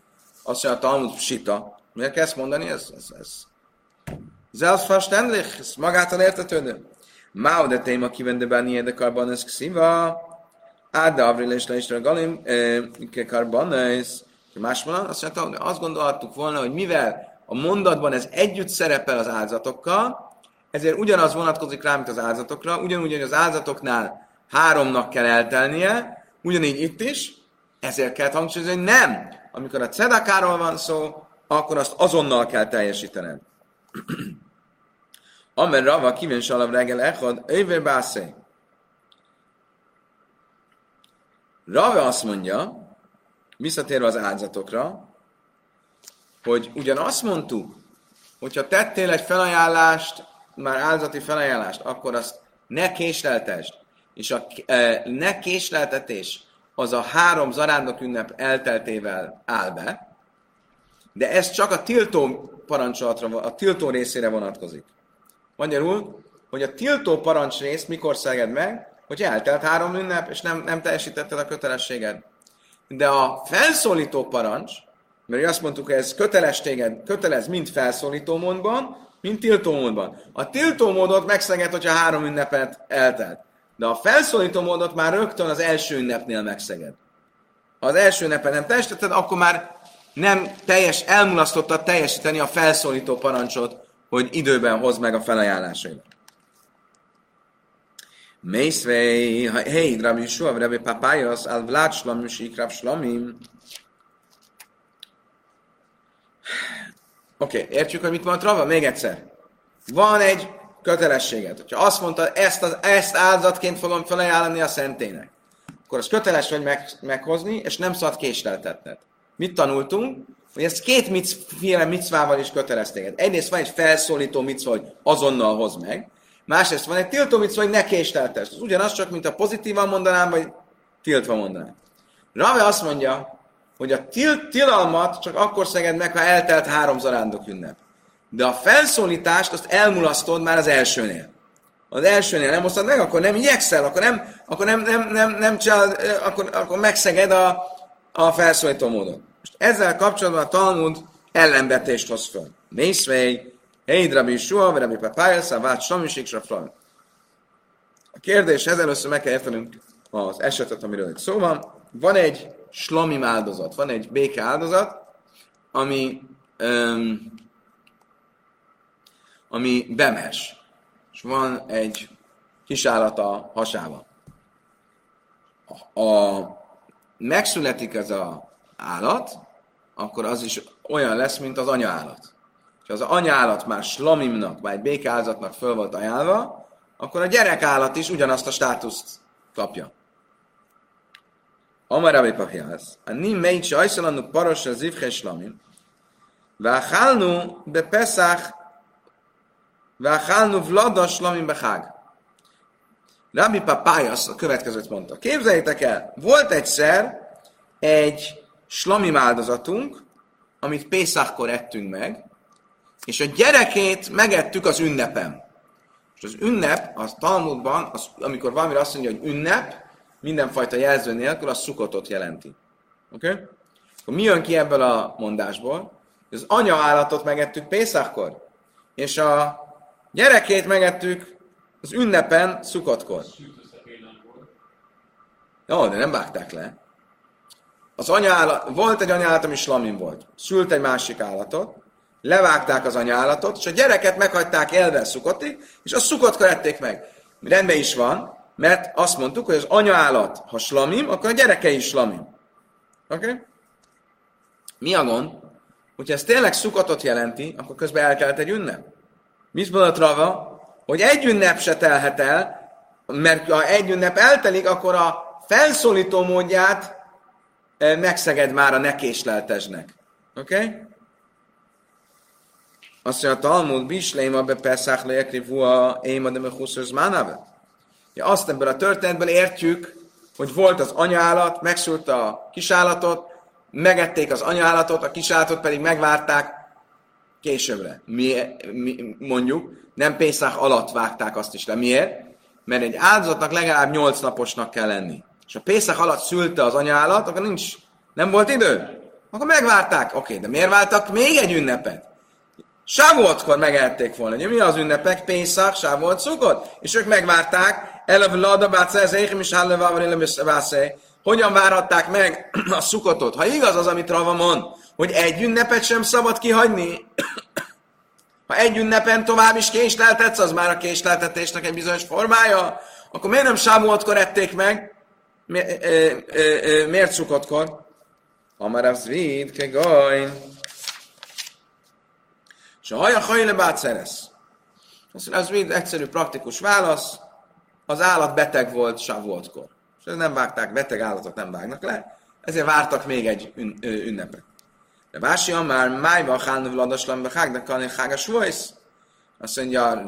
Azt mondja a Talmud sita. Miért kell ezt mondani? Ez, ez, ez. Selbstverständlich, ez magától értetődő. Mao de téma kivende bánni érdekarban ez ksziva. Áda avril és leistre galim, karban ez. Másmondan azt mondta, azt gondolhattuk volna, hogy mivel a mondatban ez együtt szerepel az áldozatokkal, ezért ugyanaz vonatkozik rá, mint az áldozatokra, ugyanúgy, hogy az áldozatoknál háromnak kell eltelnie, ugyanígy itt is, ezért kell hangsúlyozni, hogy nem. Amikor a cedakáról van szó, akkor azt azonnal kell teljesítened. Amer Rava kíván salav reggel echad, bászé. Rava azt mondja, visszatérve az áldozatokra, hogy ugyan azt mondtuk, hogyha tettél egy felajánlást, már áldozati felajánlást, akkor azt ne késleltesd. És a e, ne késleltetés az a három zarándok ünnep elteltével áll be, de ez csak a tiltó parancsolatra, a tiltó részére vonatkozik. Magyarul, hogy a tiltó parancs rész mikor szeged meg, hogy eltelt három ünnep, és nem, nem teljesítetted a kötelességed. De a felszólító parancs, mert azt mondtuk, hogy ez köteles téged, kötelez mind felszólító módban, mint tiltó módban. A tiltó módot megszeged, hogyha három ünnepet eltelt. De a felszólító módot már rögtön az első ünnepnél megszeged. Ha az első ünnepen nem teljesítetted, akkor már nem teljes, elmulasztottad teljesíteni a felszólító parancsot, hogy időben hozd meg a felajánlásait. Mészvei, hei, Rabbi Yeshua, Rabbi Papályos, al Vlad Shlamim, Sikrab Shlamim. Oké, okay, értjük, hogy mit mondott Rava? Még egyszer. Van egy kötelességed. Hogyha azt mondta, ezt, az, ezt áldozatként fogom felajánlani a szentének, akkor az köteles vagy meg, meghozni, és nem szabad késleltetned. Mit tanultunk? Hogy ezt két micféle micvával is kötelezték. Egyrészt van egy felszólító micva, hogy azonnal hoz meg, Másrészt van egy tiltó mit hogy ne késteltest. Ez ugyanaz csak, mint a pozitívan mondanám, vagy tiltva mondanám. Rave azt mondja, hogy a til- tilalmat csak akkor szeged meg, ha eltelt három zarándok ünnep. De a felszólítást azt elmulasztod már az elsőnél. Az elsőnél nem hoztad meg, akkor nem igyekszel, akkor nem, akkor nem, nem, nem, nem csal, akkor, akkor megszeged a, a felszólító módot. Most ezzel kapcsolatban a Talmud ellenvetést hoz föl. Mészvej, Hey, Rabbi Shua, Rabbi Papájas, a vált Slamisik A kérdés, ez először meg kell értenünk az esetet, amiről itt szó van. Van egy slamim áldozat, van egy béke áldozat, ami, um, ami bemes, és van egy kisállata hasával. A, megszületik ez a állat, akkor az is olyan lesz, mint az anyaállat. És az anyállat már slamimnak, vagy békázatnak föl volt ajánlva, akkor a gyerekállat is ugyanazt a státuszt kapja. Amar Rabbi Papiász, a nim meit se ajszalannu paros a zivche slamim, be pesach, váhálnu vlada slamim behág. Rabbi Papájasz a következőt mondta. Képzeljétek el, volt egyszer egy slamim áldozatunk, amit Pészákkor ettünk meg, és a gyerekét megettük az ünnepen. És az ünnep, az Talmudban, az, amikor valamire azt mondja, hogy ünnep, mindenfajta jelző nélkül, az szukotot jelenti. Oké? Okay? Akkor mi jön ki ebből a mondásból? Az anya állatot megettük Pészakkor, és a gyerekét megettük az ünnepen, szukotkor. Jó, de nem vágták le. Az anyállat, volt egy anyállat, ami slamin volt. Szült egy másik állatot, levágták az anyállatot, és a gyereket meghagyták elve szukotig, és a szukotkor ették meg. Rendben is van, mert azt mondtuk, hogy az anyaállat, ha slamim, akkor a gyereke is slamim. Oké? Okay? Mi a gond? Hogyha ez tényleg szukatot jelenti, akkor közben elkelt egy ünnep. Mit mondott Rava? Hogy egy ünnep se telhet el, mert ha egy ünnep eltelik, akkor a felszólító módját eh, megszeged már a nekésleltesnek. Oké? Okay? Azt mondja, a Talmud, Bisleima be Pesach leekri vua éma de mechuszöz mánave. Ja, azt ebből a történetből értjük, hogy volt az anyállat, megszült a kisállatot, megették az anyállatot, a kisállatot pedig megvárták későbbre. Mi, mi, mondjuk, nem Pészák alatt vágták azt is le. Miért? Mert egy áldozatnak legalább 8 naposnak kell lenni. És a Pészák alatt szülte az anyállat, akkor nincs, nem volt idő. Akkor megvárták. Oké, de miért váltak még egy ünnepet? Sávoltkor megették volna. Ugye mi az ünnepek? Pénzszak, Sávolt szukott. És ők megvárták, a lada ez éhim is Hogyan várhatták meg a szukotot? Ha igaz az, amit Rava mond, hogy egy ünnepet sem szabad kihagyni, ha egy ünnepen tovább is késleltetsz, az már a késleltetésnek egy bizonyos formája, akkor miért nem Sávoltkor ették meg? Mi, ö, ö, ö, miért szukottkor? Amarav zvid, ke a haja hajle mondja, az mind egyszerű, praktikus válasz. Az állat beteg volt savoltkor. És nem vágták, beteg állatot nem vágnak le, ezért vártak még egy ün- ünnepet. De Vási már májva hálnu vladaslam be hágnak a hágas voice. Azt mondja,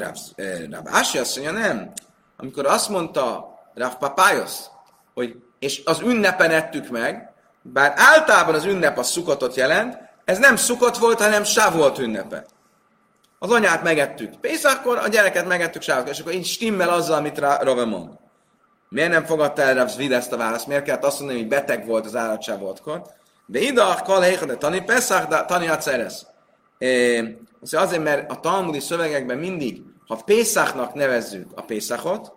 Rav Ási azt mondja, nem. Amikor azt mondta Rav Papályos, hogy és az ünnepen ettük meg, bár általában az ünnep a szukotot jelent, ez nem szukott volt, hanem sávolt ünnepe. Az anyát megettük Pészakkor, a gyereket megettük sávkor, és akkor így stimmel azzal, amit Rave mond. Miért nem fogadta el Rav ezt a választ? Miért kellett azt mondani, hogy beteg volt az állatsávoltkor? De ide a kaléha, de tani Peszach, de tani a ceresz. Azért, mert a talmudi szövegekben mindig, ha Pészachnak nevezzük a Pészachot,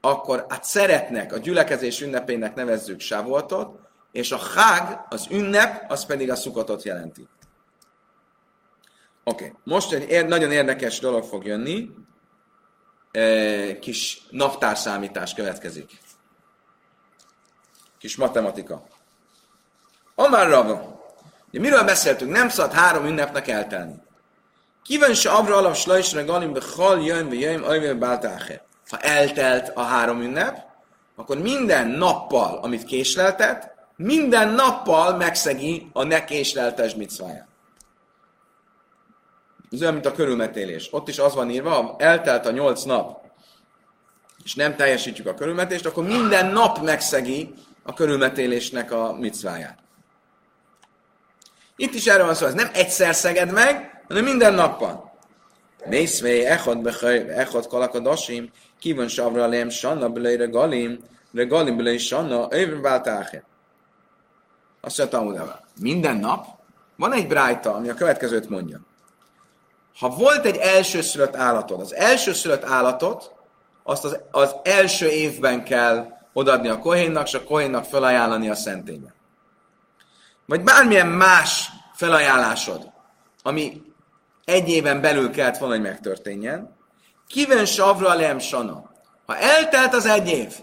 akkor a szeretnek, a gyülekezés ünnepének nevezzük Sávoltot, és a hág, az ünnep, az pedig a szukatot jelenti. Oké, okay. most egy nagyon érdekes dolog fog jönni. Kis naptárszámítás következik. Kis matematika. Amár Rava. Ugye miről beszéltünk? Nem szabad három ünnepnek eltelni. Kíván se abra alap slajsra galim be hal jön, vagy jöjjön, ajvél báltáhe. Ha eltelt a három ünnep, akkor minden nappal, amit késleltet, minden nappal megszegi a ne késleltes micváját. Ez olyan, mint a körülmetélés. Ott is az van írva, eltelt a nyolc nap, és nem teljesítjük a körülmetést, akkor minden nap megszegi a körülmetélésnek a micváját. Itt is erről van szó, ez nem egyszer szeged meg, hanem minden napban. Mészvé, echad bechaj, echad kíván savra lém, sanna belé regalim, regalim belé sanna, ővön váltáhe. Azt mondja Minden nap Van egy brájta, ami a következőt mondja. Ha volt egy elsőszülött állatod, az elsőszülött állatot azt az, az első évben kell odaadni a kohénnak, és a kohénnak felajánlani a szentélybe. Vagy bármilyen más felajánlásod, ami egy éven belül kellett volna, hogy megtörténjen, kiven savra lem sana. Ha eltelt az egy év,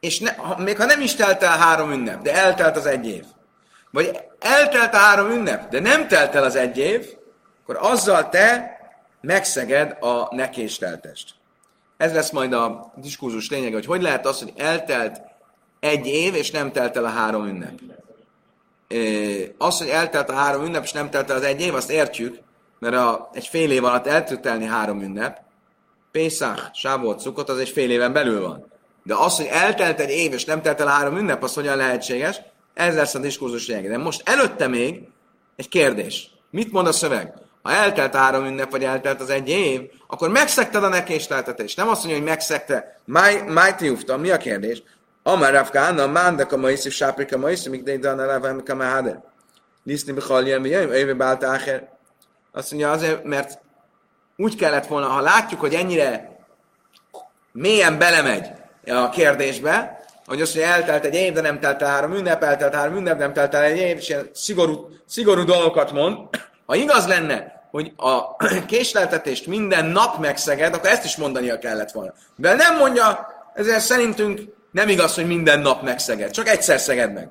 és ne, ha, még ha nem is telt el három ünnep, de eltelt az egy év, vagy eltelt a három ünnep, de nem telt el az egy év, akkor azzal te megszeged a nekésteltest. Ez lesz majd a diskurzus lényege, hogy hogy lehet az, hogy eltelt egy év, és nem telt el a három ünnep. Az, hogy eltelt a három ünnep, és nem telt el az egy év, azt értjük, mert a, egy fél év alatt el tud telni három ünnep, Pészach, Sávolt, Szukot, az egy fél éven belül van. De az, hogy eltelt egy év, és nem telt el három ünnep, az hogyan lehetséges? Ez lesz a diskurzus lényege. De most előtte még egy kérdés. Mit mond a szöveg? Ha eltelt három ünnep, vagy eltelt az egy év, akkor megszekted a nekésleltetést. Nem azt mondja, hogy megszekte. Májti ufta, mi a kérdés? Amar Rafkán, a mándek a maiszi, sáprik a maiszi, míg de a levem a meháder. Liszni bechalja, mi jön, éve báltáher. Azt mondja azért, mert úgy kellett volna, ha látjuk, hogy ennyire mélyen belemegy a kérdésbe, hogy az, hogy eltelt egy év, de nem telt el három ünnep, eltelt három ünnep, nem telt el egy év, és ilyen szigorú, szigorú dolgokat mond. Ha igaz lenne, hogy a késleltetést minden nap megszeged, akkor ezt is mondania kellett volna. De nem mondja, ezért szerintünk nem igaz, hogy minden nap megszeged, csak egyszer szeged meg.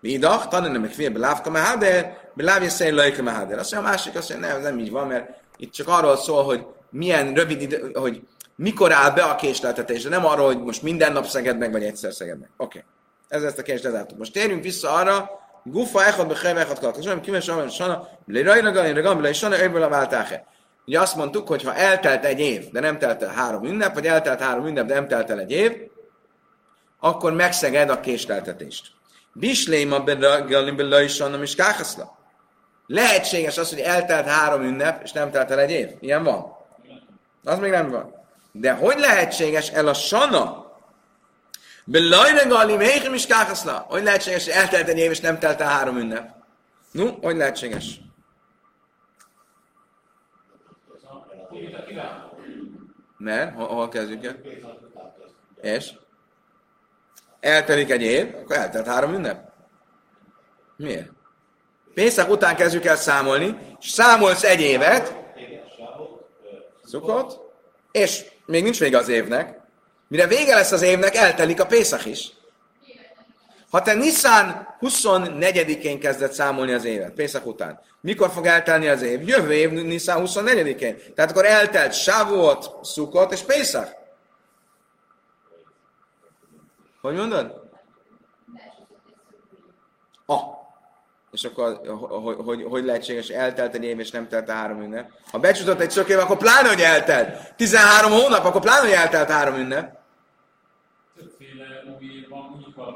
Midach, tanulni meg félbe lávka meháder, lávja szerint lajka meháder. Azt mondja, a másik azt mondja, nem, nem így van, mert itt csak arról szól, hogy milyen rövid idő, hogy mikor áll be a késleltetés, de nem arról, hogy most minden nap szeged meg, vagy egyszer szeged meg. Oké. Okay. Ez ezt a kérdést. Most térjünk vissza arra, Gufa echad be cheve echad kalkas. Nem kimes amely sana, le rajna galin, regam, le sana, ebből a váltáhe. Ugye azt mondtuk, hogy ha eltelt egy év, de nem telt el három ünnep, vagy eltelt három ünnep, de nem telt el egy év, akkor megszeged a késleltetést. Bisléma begalin, be lajsanna, és káhaszla. Lehetséges az, hogy eltelt három ünnep, és nem telt el egy év. Ilyen van. Az még nem van. De hogy lehetséges el a sana, Belajra gali méhim is káhaszla. Hogy lehetséges, hogy eltelt egy év, és nem telt el három ünnep? No, hogy lehetséges? Mert, hol, hol kezdjük el? És? Eltelik egy év, akkor eltelt három ünnep. Miért? Pénzek után kezdjük el számolni, és számolsz egy évet, szukott, és még nincs vége az évnek, Mire vége lesz az évnek, eltelik a Pészak is. Ha te Nissan 24-én kezdett számolni az évet, Pészak után, mikor fog eltelni az év? Jövő év Nissan 24-én. Tehát akkor eltelt Shavuot, Szukot és Pészak. Hogy mondod? Ah. És akkor hogy, hogy, hogy lehetséges, eltelt egy év, és nem telt a három ünnep? Ha becsúszott egy szökév, akkor pláne, hogy eltelt. 13 hónap, akkor pláne, hogy eltelt három ünnep.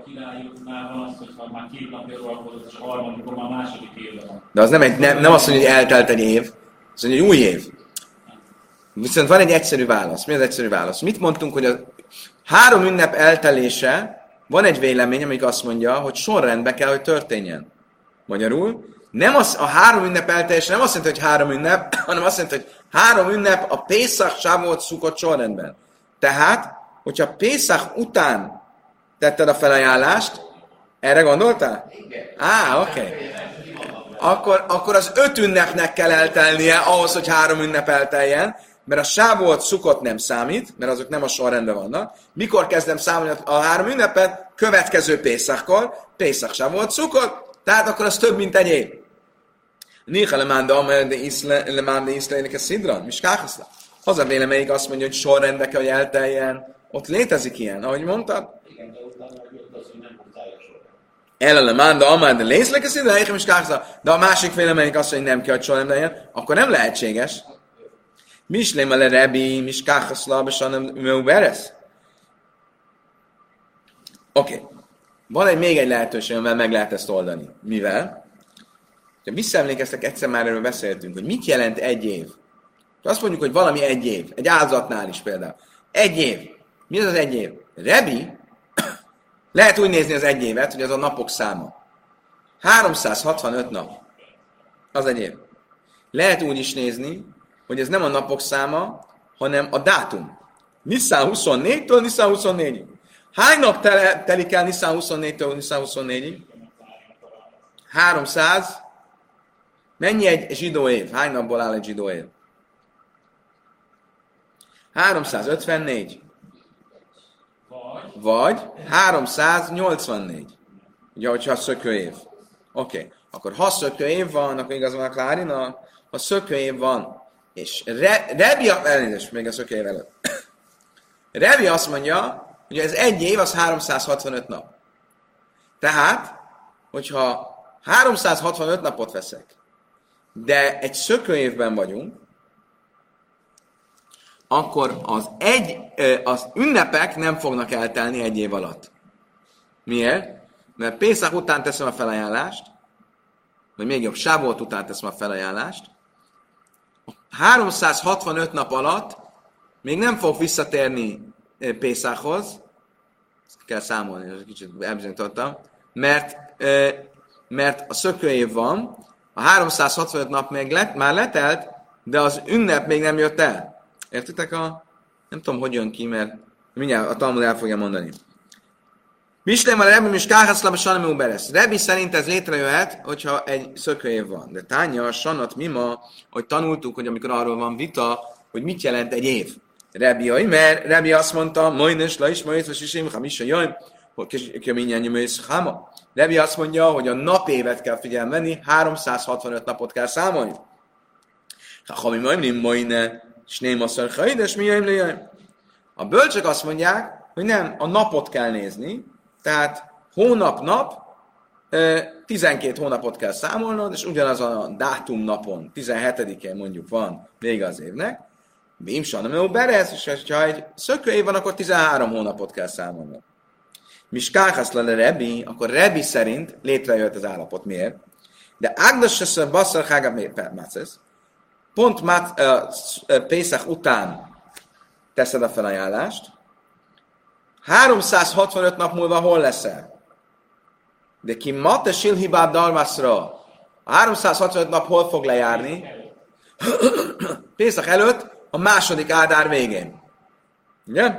királyoknál van az, hogyha már két napja uralkodott, és a harmadikon már második évben van. De az nem, egy, nem, nem azt mondja, hogy eltelt egy év, az mondja, hogy új év. Viszont van egy egyszerű válasz. Mi az egyszerű válasz? Mit mondtunk, hogy a három ünnep eltelése, van egy vélemény, amik azt mondja, hogy sorrendben kell, hogy történjen. Magyarul, nem az, a három ünnep eltelése nem azt jelenti, hogy három ünnep, hanem azt jelenti, hogy három ünnep a Pészak sávot szukott sorrendben. Tehát, hogyha Pészak után tetted a felajánlást? Erre gondoltál? Á, oké. Okay. Akkor, akkor az öt ünnepnek kell eltelnie ahhoz, hogy három ünnep elteljen, mert a sávolt szukott nem számít, mert azok nem a sorrendben vannak. Mikor kezdem számolni a három ünnepet? Következő Pészakkor, Pészak sávolt szukott, tehát akkor az több, mint egy év. Néha lemánda, amelyre lemánda iszlének a szidran, miskáhaszla. Az a véleményik azt mondja, hogy sorrendbe kell, hogy elteljen. Ott létezik ilyen, ahogy mondtad. Ellen manda amár de lészlek a szinte, is de a másik vélemények azt hogy nem kell, hogy soha nem legyen, akkor nem lehetséges. Mislém a le rebi, miskáhaszla, és hanem meuberes. Oké. Okay. Van egy még egy lehetőség, amivel meg lehet ezt oldani. Mivel? Ha visszaemlékeztek, egyszer már erről beszéltünk, hogy mit jelent egy év. Azt mondjuk, hogy valami egy év. Egy áldozatnál is például. Egy év. Mi az az egy év? Rebi lehet úgy nézni az egy évet, hogy az a napok száma. 365 nap. az egy év. Lehet úgy is nézni, hogy ez nem a napok száma, hanem a dátum. Nisztán 24-től Nisztán 24-ig. Hány nap tele, telik el Nisztán 24-től Nisztán 24-ig? 300. Mennyi egy zsidó év? Hány napból áll egy zsidó év? 354. Vagy Vagy 384. Ugye, hogyha szökő év. Oké. Okay. Akkor ha szökő év van, akkor igaz van a Klárina, ha szökő év van, és Re, Rebi, elnézést, még a szökő év előtt. Rebi azt mondja, hogy ez egy év, az 365 nap. Tehát, hogyha 365 napot veszek, de egy szökőévben vagyunk, akkor az, egy, az ünnepek nem fognak eltelni egy év alatt. Miért? Mert Pészak után teszem a felajánlást, vagy még jobb, Sávolt után teszem a felajánlást, 365 nap alatt még nem fog visszatérni ö, Pészákhoz, ezt kell számolni, ez kicsit elbizonyítottam, mert, ö, mert a szökőév van, a 365 nap még lett, már letelt, de az ünnep még nem jött el. Értitek a... Nem tudom, hogy jön ki, mert mindjárt a Talmud el fogja mondani. Mislem a Rebbi is káhaszlab a Sanamú Beresz. Rebbi szerint ez létrejöhet, hogyha egy szökőév van. De tánya Sanat Mima, hogy tanultuk, hogy amikor arról van vita, hogy mit jelent egy év. Rebbi, jaj, mert Rebbi azt mondta, Majnes, la is, Majnes, és Isim, Hamisa, jaj, hogy keményen nyomősz, Hama. Rebbi azt mondja, hogy a napévet kell figyelni venni, 365 napot kell számolni. Ha mi majd nem majne, és nem mondja, és mi jön, A bölcsök azt mondják, hogy nem, a napot kell nézni, tehát hónap-nap, 12 hónapot kell számolnod, és ugyanaz a dátum napon, 17-én mondjuk van vége az évnek, Bím Sanameu Berez, és ha egy szökőév van, akkor 13 hónapot kell számolnod. Miskáhasz le Rebi, akkor Rebi szerint létrejött az állapot. Miért? De Ágdas basszar hágab mácesz, pont Mát, uh, után teszed a felajánlást, 365 nap múlva hol leszel? De ki mate silhibád dalmaszra, a 365 nap hol fog lejárni? Pészak előtt, a második áldár végén. Ugye?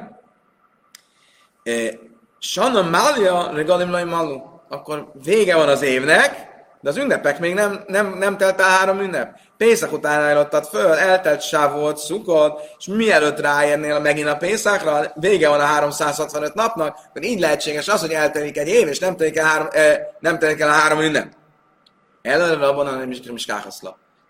Sanna Mália regalim laj malu. Akkor vége van az évnek, de az ünnepek még nem, nem, nem telt el három ünnep. Pészak után ajánlottad föl, eltelt sáv volt, szukod, és mielőtt ráérnél megint a Pészakra, vége van a 365 napnak, akkor így lehetséges az, hogy eltelik egy év, és nem telik el három, eh, nem telik el a három ünnep. Előre abban nem is.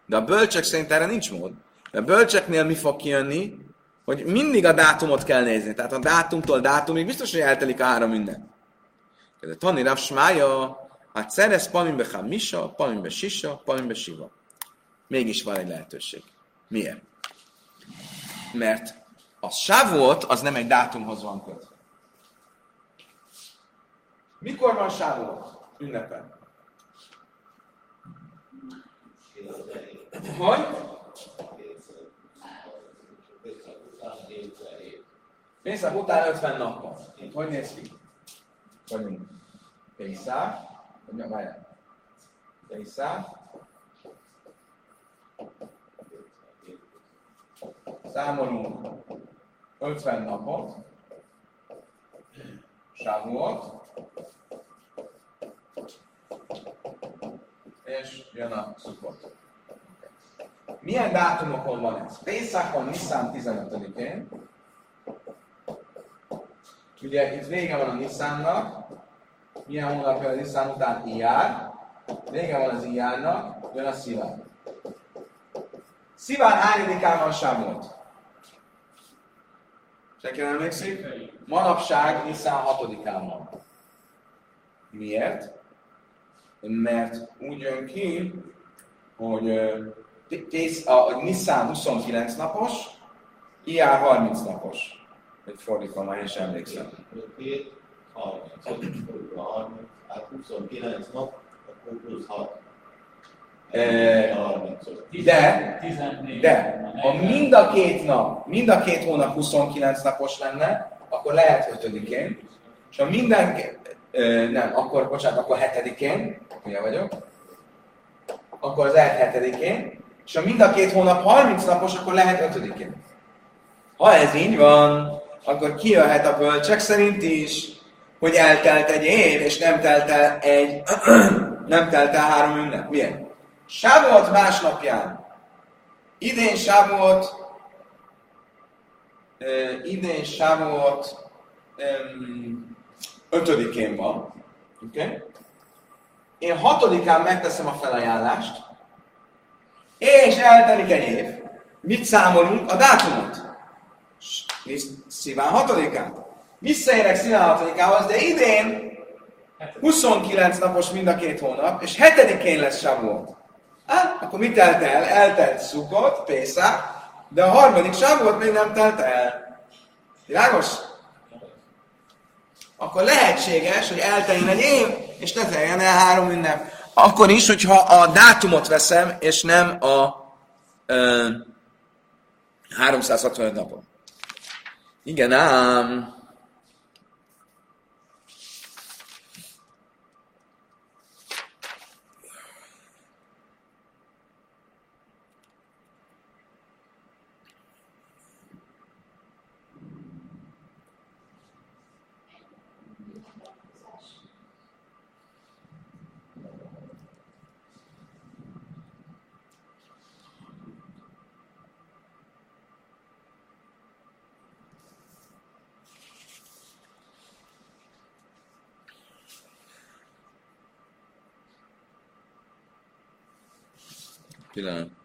De a bölcsök szerint erre nincs mód. A bölcseknél mi fog kijönni? Hogy mindig a dátumot kell nézni. Tehát a dátumtól dátumig biztos, hogy eltelik a három ünnep. De Tani Rav Smája, hát szerez pamimbe hamisha, pamimbe sisa, pamimbe siva. Mégis van egy lehetőség. Miért? Mert a sávot az nem egy dátumhoz van kötve. Mikor van sávot? Ünnepen. Hogy? Pénzek után 50 nappal. Hogy néz ki? Vagyunk. Pénzák. Hogy várjál. Számolunk 50 napot. Sávuot. És jön a szukot. Milyen dátumokon van ez? Pészakon, Nisztán 15-én. Ugye itt vége van a Nisztánnak. Milyen hónap jön a Nisztán után? Iyár. Vége van az Iyárnak, jön a Sziván. Sziván hányadikán van Sámot? Senki nem emlékszik? Manapság Nisztán hatodikán van. Miért? Mert úgy jön ki, hogy a Nissan 29 napos, IR 30 napos. Hogy fordítva, már én sem emlékszem. 30, hát 29 nap, akkor plusz 6. De, 14. de, ha mind a két nap, mind a két hónap 29 napos lenne, akkor lehet 5-én, és ha minden, nem, akkor, bocsánat, akkor 7-én, ugye vagyok, akkor az lehet 7-én, és ha mind a két hónap 30 napos, akkor lehet 5-én. Ha ez így van, akkor kijöhet a bölcsek szerint is, hogy eltelt egy év, és nem telt el egy, nem telt el három ünnep. Milyen? Sávolt másnapján. Idén Sávolt, idén Sávolt ötödikén van. Okay? Én hatodikán megteszem a felajánlást, és eltelik egy év. Mit számolunk? A dátumot. Sziván hatodikán. Visszaérek Sziván hatodikához, de idén 29 napos mind a két hónap, és hetedikén lesz Savuot. Hát, akkor mit telt el? Eltelt Szukot, Pészák, de a harmadik Savuot még nem telt el. Világos? Akkor lehetséges, hogy elteljen egy év, és ne teljen el három ünnep. Akkor is, hogyha a dátumot veszem, és nem a ö, 365 napot. Igen ám. Pillanat.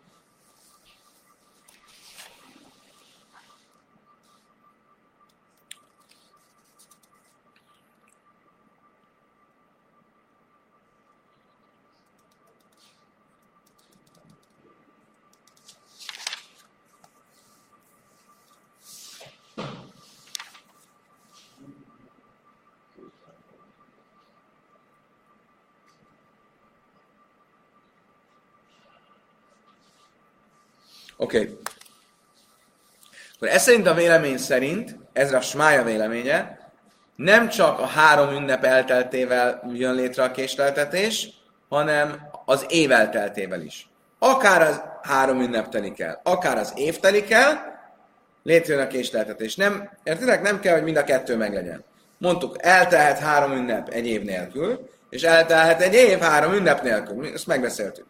Oké. Okay. Akkor ez szerint a vélemény szerint, ez a smája véleménye, nem csak a három ünnep elteltével jön létre a késleltetés, hanem az év elteltével is. Akár az három ünnep telik el, akár az év telik el, létrejön a késleltetés. Nem, értitek? Nem kell, hogy mind a kettő meglegyen. Mondtuk, eltelhet három ünnep egy év nélkül, és eltelhet egy év három ünnep nélkül. Ezt megbeszéltük.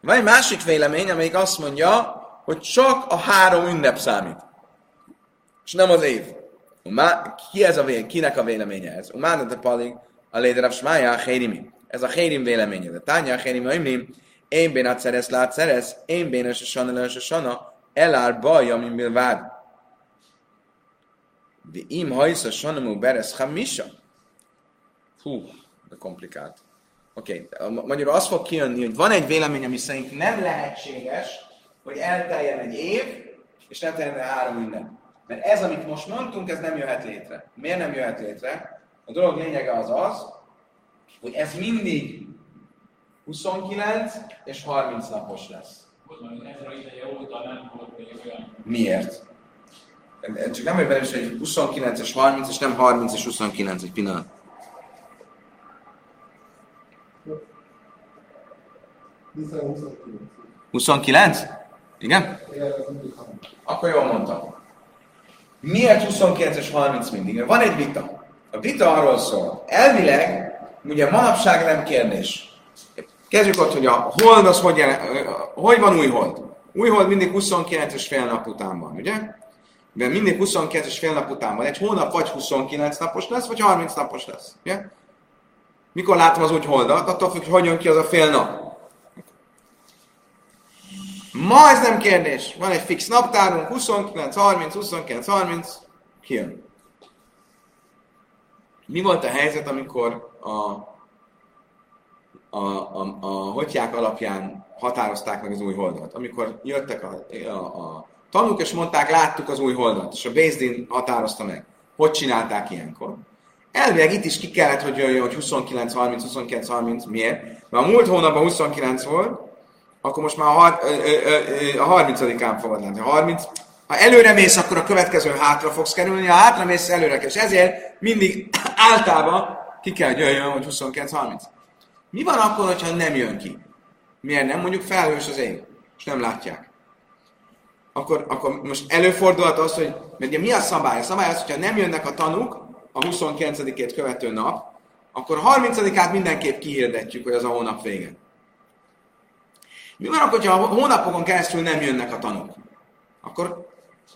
Van egy másik vélemény, amelyik azt mondja, hogy csak a három ünnep számít. És nem az év. Ki ez a vélemény? Kinek a véleménye ez? Umána de palig a léderav smája a hérimi. Ez a hérim véleménye. De tánya a hérimi imlim, én bén át szerez, lát szerez, én bén a sana, a sana, elár baj, amin bil vád. De im hajsz a mu beresz hamisa. Hú, de komplikált. Oké, okay. magyarul az fog kijönni, hogy van egy vélemény, ami szerint nem lehetséges, hogy elteljen egy év, és ne teljen három ünnep. Mert ez, amit most mondtunk, ez nem jöhet létre. Miért nem jöhet létre? A dolog lényege az az, hogy ez mindig 29 és 30 napos lesz. Miért? Csak nem vagy belőle, hogy 29 és 30, és nem 30 és 29, egy pillanat. Hiszen 29? Igen? Akkor jól mondtam. Miért 29 és 30 mindig? Van egy vita. A vita arról szól. Elvileg, ugye manapság nem kérdés. Kezdjük ott, hogy a hold az hogy, jelen, hogy van új hold? Új hold mindig 29 és fél nap után van, ugye? De mindig 29 és fél nap után van. Egy hónap vagy 29 napos lesz, vagy 30 napos lesz. Ugye? Mikor látom az új holdat? Attól függ, hogy hogy jön ki az a fél nap. Ma ez nem kérdés. Van egy fix naptárunk, 29, 30, 29, 30, kijön. Mi volt a helyzet, amikor a, a, a, a hotyák alapján határozták meg az új holdat? Amikor jöttek a, a, a tanúk, és mondták, láttuk az új holdat, és a Bézdin határozta meg. Hogy csinálták ilyenkor? Elvileg itt is ki kellett, hogy jöjjön, hogy 29, 30, 29, 30. Miért? Mert a múlt hónapban 29 volt, akkor most már a, har, a 30-án fogod lenni. Ha 30, ha előre mész, akkor a következő hátra fogsz kerülni, ha hátra mész, előre kell. És ezért mindig általában ki kell, hogy jöjjön, hogy 29-30. Mi van akkor, hogyha nem jön ki? Miért nem? Mondjuk felhős az ég, és nem látják. Akkor, akkor most előfordulhat az, hogy, mert ugye mi a szabály? A szabály az, hogyha nem jönnek a tanúk a 29-ét követő nap, akkor 30-át mindenképp kihirdetjük, hogy az a hónap vége. Mi van akkor, ha hónapokon keresztül nem jönnek a tanúk? Akkor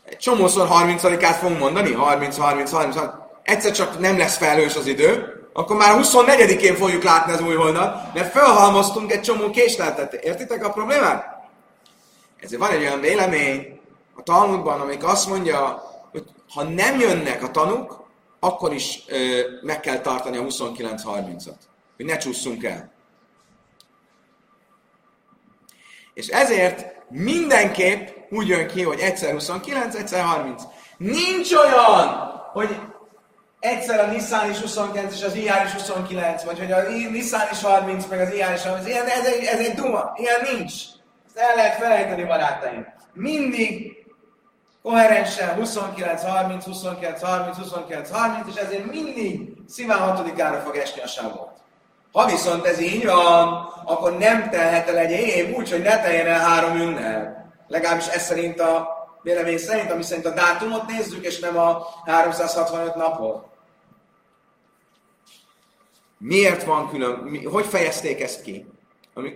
egy csomószor 30-át fogunk mondani, 30, 30, 30, 30. Egyszer csak nem lesz felhős az idő, akkor már 24-én fogjuk látni az új holnap, mert felhalmoztunk egy csomó késleltet. Értitek a problémát? Ezért van egy olyan vélemény a Talmudban, amelyik azt mondja, hogy ha nem jönnek a tanúk, akkor is ö, meg kell tartani a 29-30-at, hogy ne csúszunk el. És ezért mindenképp úgy jön ki, hogy egyszer 29, egyszer 30. Nincs olyan, hogy egyszer a Nissan is 29 és az IR is 29, vagy hogy a Nissan is 30, meg az IR is 30. Ilyen, ez, egy, ez egy duma, ilyen nincs. Ezt el lehet felejteni, barátaim. Mindig koherensen 29, 30, 29, 30, 29, 30, és ezért mindig szíván hatodikára fog esni a sávot. Ha viszont ez így van, akkor nem telhet el egy év úgy, hogy ne teljen el három ünnep. Legalábbis ez szerint a vélemény szerint, ami szerint a dátumot nézzük, és nem a 365 napot. Miért van külön, hogy fejezték ezt ki?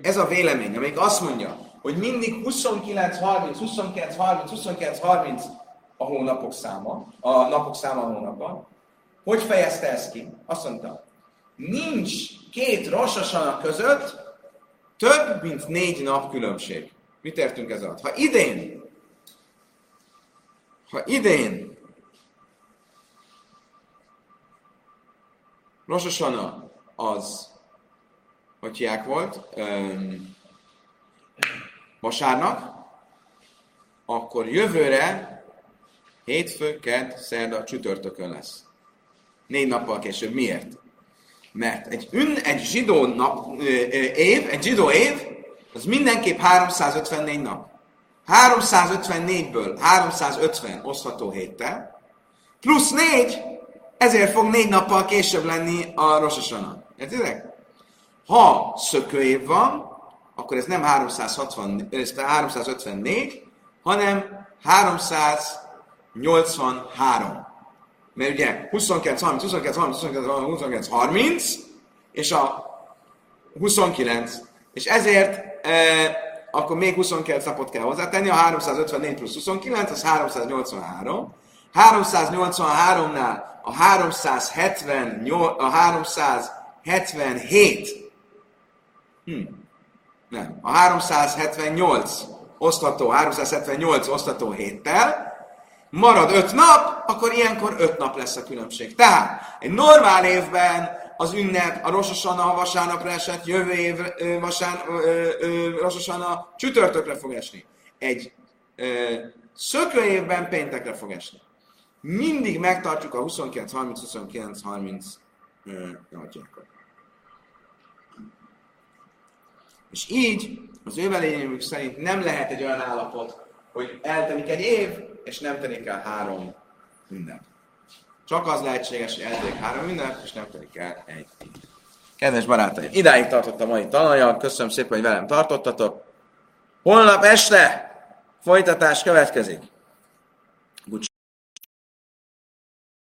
Ez a vélemény, amelyik azt mondja, hogy mindig 29-30, 29-30, 29-30 a hónapok száma, a napok száma a hónapban. Hogy fejezte ezt ki? Azt mondta, nincs két rosszasanak között több, mint négy nap különbség. Mit értünk ez alatt? Ha idén, ha idén Rosh az, hogy hiák volt, um, vasárnap, akkor jövőre hétfő, kedd, szerda, csütörtökön lesz. Négy nappal később. Miért? Mert egy, ün, egy zsidó nap, év, egy zsidó év, az mindenképp 354 nap. 354-ből 350 osztható héttel, plusz 4, ezért fog négy nappal később lenni a Rososana. Értitek? Ha szökőév van, akkor ez nem 360, ez 354, hanem 383. Mert ugye 29, 30, 29, 30, 29, 30, 29, 30, és a 29. És ezért e, akkor még 29 napot kell hozzátenni, a 354 plusz 29, az 383. 383-nál a 378, a 377, hm, nem, a 378 osztató, 378 osztató héttel, marad 5 nap, akkor ilyenkor 5 nap lesz a különbség. Tehát egy normál évben az ünnep a Rososana vasárnapra esett, jövő év vasár, Rososana csütörtökre fog esni. Egy ö, szökő évben péntekre fog esni. Mindig megtartjuk a 29-30-29-30 napjákat. És így az ő szerint nem lehet egy olyan állapot, hogy eltelik egy év, és nem telik el három ünnep. Csak az lehetséges, hogy eltelik három ünnep, és nem telik el egy. Kedves barátaim, idáig tartott a mai tananyag, köszönöm szépen, hogy velem tartottatok. Holnap este folytatás következik.